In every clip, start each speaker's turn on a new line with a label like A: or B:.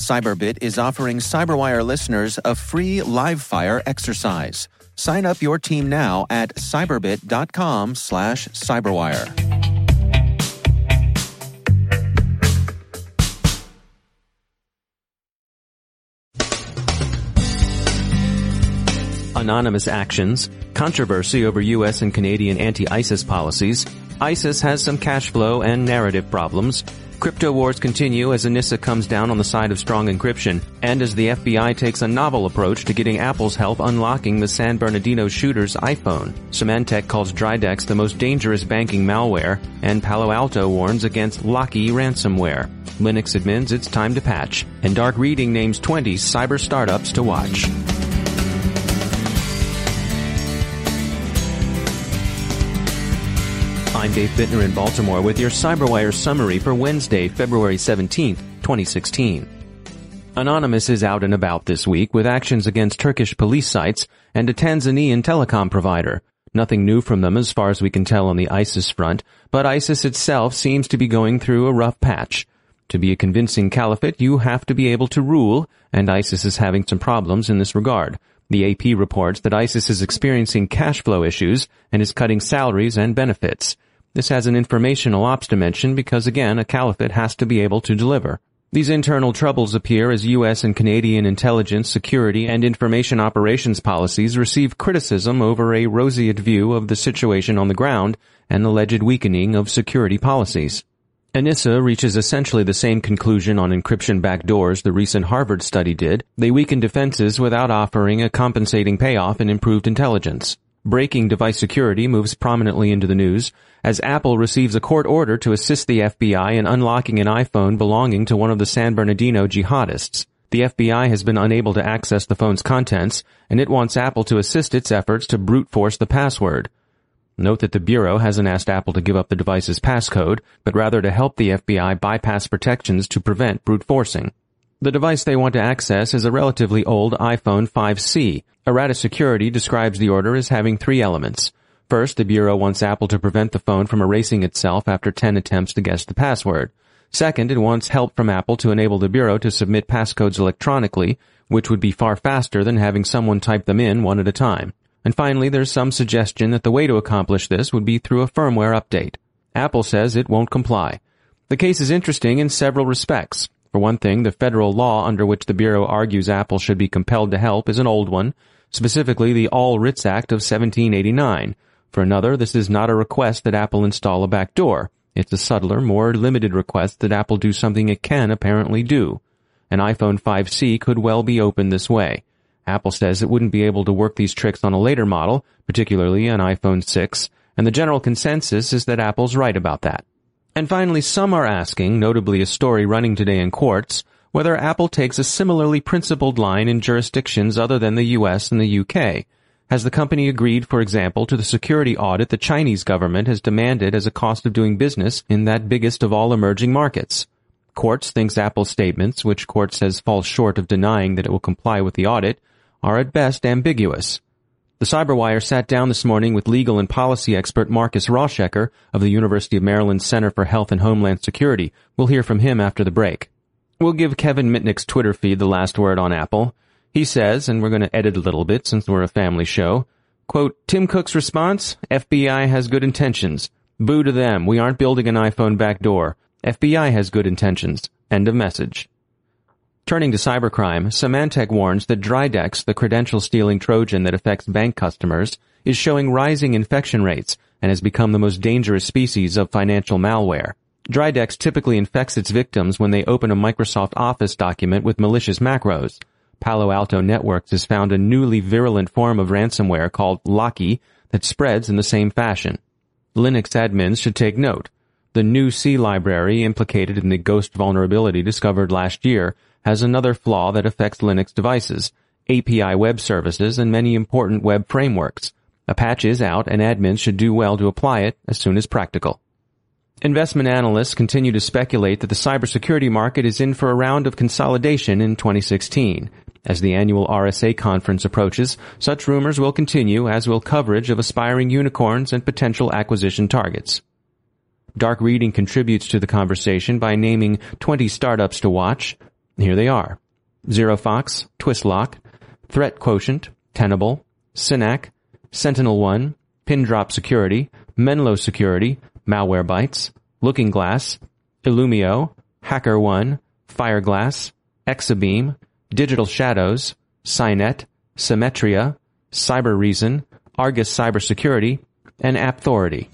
A: Cyberbit is offering Cyberwire listeners a free live fire exercise. Sign up your team now at cyberbit.com slash cyberwire.
B: anonymous actions, controversy over U.S. and Canadian anti-ISIS policies, ISIS has some cash flow and narrative problems, crypto wars continue as ENISA comes down on the side of strong encryption, and as the FBI takes a novel approach to getting Apple's help unlocking the San Bernardino shooter's iPhone. Symantec calls Dridex the most dangerous banking malware, and Palo Alto warns against Locky ransomware. Linux admins it's time to patch, and Dark Reading names 20 cyber startups to watch. I'm Dave Bittner in Baltimore with your CyberWire summary for Wednesday, February 17, 2016. Anonymous is out and about this week with actions against Turkish police sites and a Tanzanian telecom provider. Nothing new from them as far as we can tell on the ISIS front, but ISIS itself seems to be going through a rough patch. To be a convincing caliphate, you have to be able to rule, and ISIS is having some problems in this regard. The AP reports that ISIS is experiencing cash flow issues and is cutting salaries and benefits. This has an informational ops dimension because again, a caliphate has to be able to deliver. These internal troubles appear as U.S. and Canadian intelligence, security, and information operations policies receive criticism over a roseate view of the situation on the ground and alleged weakening of security policies. ENISA reaches essentially the same conclusion on encryption backdoors the recent Harvard study did. They weaken defenses without offering a compensating payoff in improved intelligence. Breaking device security moves prominently into the news as Apple receives a court order to assist the FBI in unlocking an iPhone belonging to one of the San Bernardino jihadists. The FBI has been unable to access the phone's contents, and it wants Apple to assist its efforts to brute force the password. Note that the Bureau hasn't asked Apple to give up the device's passcode, but rather to help the FBI bypass protections to prevent brute forcing. The device they want to access is a relatively old iPhone 5C. Errata Security describes the order as having three elements. First, the Bureau wants Apple to prevent the phone from erasing itself after 10 attempts to guess the password. Second, it wants help from Apple to enable the Bureau to submit passcodes electronically, which would be far faster than having someone type them in one at a time. And finally, there's some suggestion that the way to accomplish this would be through a firmware update. Apple says it won't comply. The case is interesting in several respects. For one thing, the federal law under which the Bureau argues Apple should be compelled to help is an old one, specifically the All Writs Act of 1789. For another, this is not a request that Apple install a backdoor. It's a subtler, more limited request that Apple do something it can apparently do. An iPhone 5C could well be opened this way. Apple says it wouldn't be able to work these tricks on a later model, particularly an iPhone 6, and the general consensus is that Apple's right about that. And finally, some are asking, notably a story running today in Quartz, whether Apple takes a similarly principled line in jurisdictions other than the US and the UK. Has the company agreed, for example, to the security audit the Chinese government has demanded as a cost of doing business in that biggest of all emerging markets? Quartz thinks Apple's statements, which Quartz says fall short of denying that it will comply with the audit, are at best ambiguous. The Cyberwire sat down this morning with legal and policy expert Marcus Rauschecker of the University of Maryland Center for Health and Homeland Security. We'll hear from him after the break. We'll give Kevin Mitnick's Twitter feed the last word on Apple. He says, and we're going to edit a little bit since we're a family show, quote, Tim Cook's response, FBI has good intentions. Boo to them. We aren't building an iPhone backdoor. FBI has good intentions. End of message. Turning to cybercrime, Symantec warns that Dridex, the credential stealing Trojan that affects bank customers, is showing rising infection rates and has become the most dangerous species of financial malware. Dridex typically infects its victims when they open a Microsoft Office document with malicious macros. Palo Alto Networks has found a newly virulent form of ransomware called Locky that spreads in the same fashion. Linux admins should take note. The GNU C library implicated in the Ghost vulnerability discovered last year has another flaw that affects Linux devices, API web services, and many important web frameworks. A patch is out and admins should do well to apply it as soon as practical. Investment analysts continue to speculate that the cybersecurity market is in for a round of consolidation in 2016. As the annual RSA conference approaches, such rumors will continue, as will coverage of aspiring unicorns and potential acquisition targets. Dark Reading contributes to the conversation by naming 20 startups to watch. Here they are. ZeroFox, Twistlock, Threat Quotient, Tenable, Synack, SentinelOne, Pindrop Security, Menlo Security, Malwarebytes, Looking Glass, Illumio, HackerOne, Fireglass, Exabeam, Digital Shadows, Cynet, Cymmetria, Cybereason, Argus Cybersecurity, and Appthority.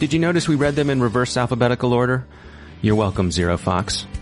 B: Did you notice we read them in reverse alphabetical order? You're welcome, ZeroFox.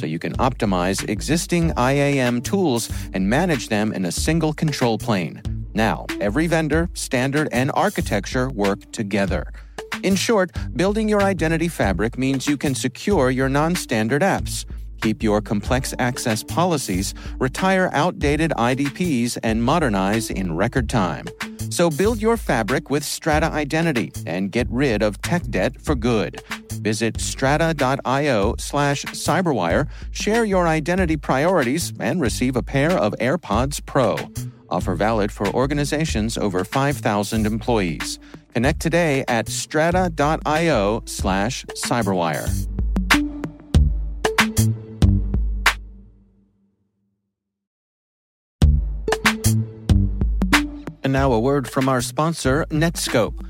A: so you can optimize existing IAM tools and manage them in a single control plane. Now, every vendor, standard, and architecture work together. In short, building your identity fabric means you can secure your non standard apps keep your complex access policies, retire outdated IDPs, and modernize in record time. So build your fabric with Strata Identity and get rid of tech debt for good. Visit strata.io slash cyberwire, share your identity priorities, and receive a pair of AirPods Pro. Offer valid for organizations over 5,000 employees. Connect today at strata.io slash cyberwire. And now a word from our sponsor, Netskope.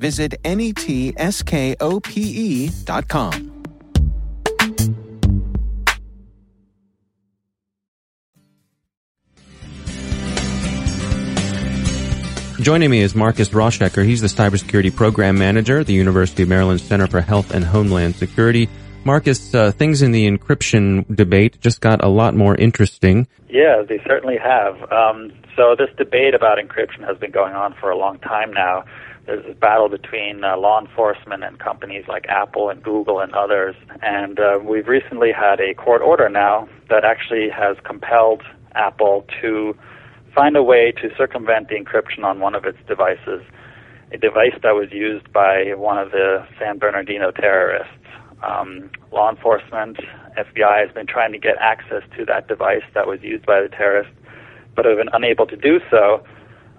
A: visit netskope.com.
B: Joining me is Marcus Rauschecker. He's the Cybersecurity Program Manager at the University of Maryland Center for Health and Homeland Security. Marcus, uh, things in the encryption debate just got a lot more interesting.
C: Yeah, they certainly have. Um, so this debate about encryption has been going on for a long time now. There's a battle between uh, law enforcement and companies like Apple and Google and others. And uh, we've recently had a court order now that actually has compelled Apple to find a way to circumvent the encryption on one of its devices, a device that was used by one of the San Bernardino terrorists. Um, law enforcement, FBI has been trying to get access to that device that was used by the terrorists, but have been unable to do so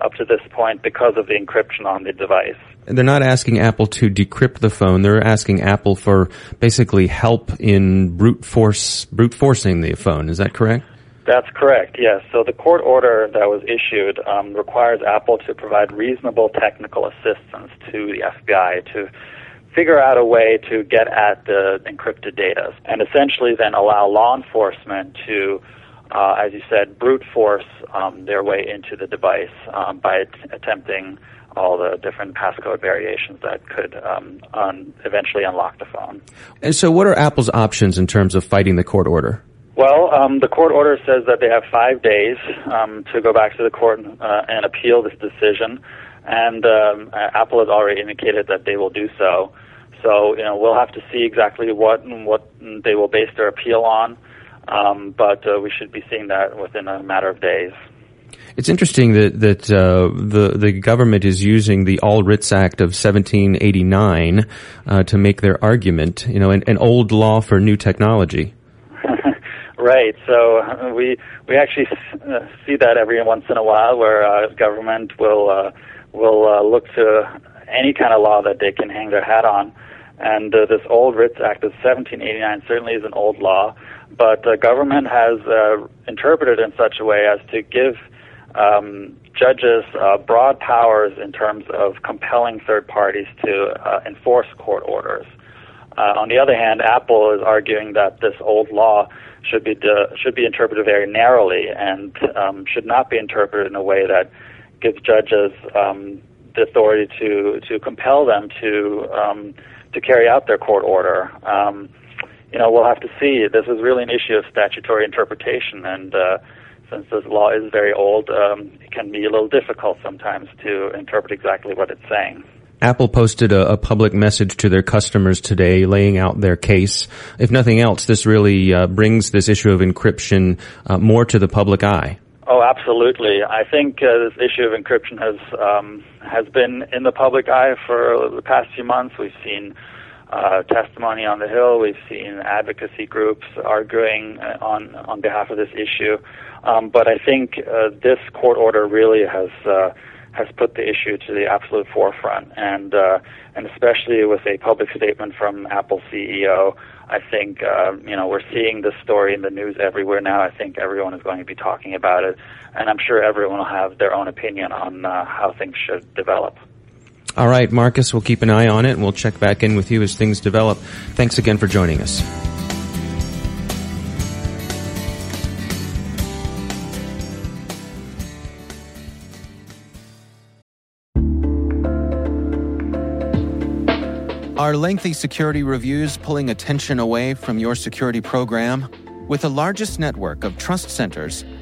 C: up to this point because of the encryption on the device.
B: They're not asking Apple to decrypt the phone. They're asking Apple for basically help in brute force, brute forcing the phone. Is that correct?
C: That's correct, yes. So the court order that was issued um, requires Apple to provide reasonable technical assistance to the FBI to figure out a way to get at the encrypted data and essentially then allow law enforcement to, uh, as you said, brute force um, their way into the device um, by t- attempting all the different passcode variations that could um, un- eventually unlock the phone.
B: And so, what are Apple's options in terms of fighting the court order?
C: Well, um, the court order says that they have five days um, to go back to the court uh, and appeal this decision, and um, Apple has already indicated that they will do so. So, you know, we'll have to see exactly what what they will base their appeal on, um, but uh, we should be seeing that within a matter of days.
B: It's interesting that that uh, the the government is using the All Writs Act of 1789 uh, to make their argument. You know, an, an old law for new technology.
C: Right. So we we actually uh, see that every once in a while, where uh, government will uh, will uh, look to any kind of law that they can hang their hat on. And uh, this All Writs Act of 1789 certainly is an old law, but the government has uh, interpreted in such a way as to give um, judges uh, broad powers in terms of compelling third parties to uh, enforce court orders. Uh, on the other hand, Apple is arguing that this old law should be de- should be interpreted very narrowly and um, should not be interpreted in a way that gives judges um, the authority to to compel them to um, to carry out their court order. Um, you know, we'll have to see. This is really an issue of statutory interpretation, and uh, since this law is very old, um, it can be a little difficult sometimes to interpret exactly what it's saying.
B: Apple posted a, a, public message to their customers today laying out their case. If nothing else, this really uh, brings this issue of encryption uh, more to the public eye.
C: Oh, absolutely. I think uh, this issue of encryption has um, has been in the public eye for the past few months. We've seen uh, testimony on the Hill. We've seen advocacy groups arguing uh, on on behalf of this issue. Um, but I think uh, this court order really has uh, has put the issue to the absolute forefront, and uh, and especially with a public statement from Apple CEO, I think uh, you know we're seeing this story in the news everywhere now. I think everyone is going to be talking about it, and I'm sure everyone will have their own opinion on how things should develop.
B: All right, Marcus, we'll keep an eye on it, and we'll check back in with you as things develop. Thanks again for joining us.
A: Are lengthy security reviews pulling attention away from your security program? With the largest network of trust centers,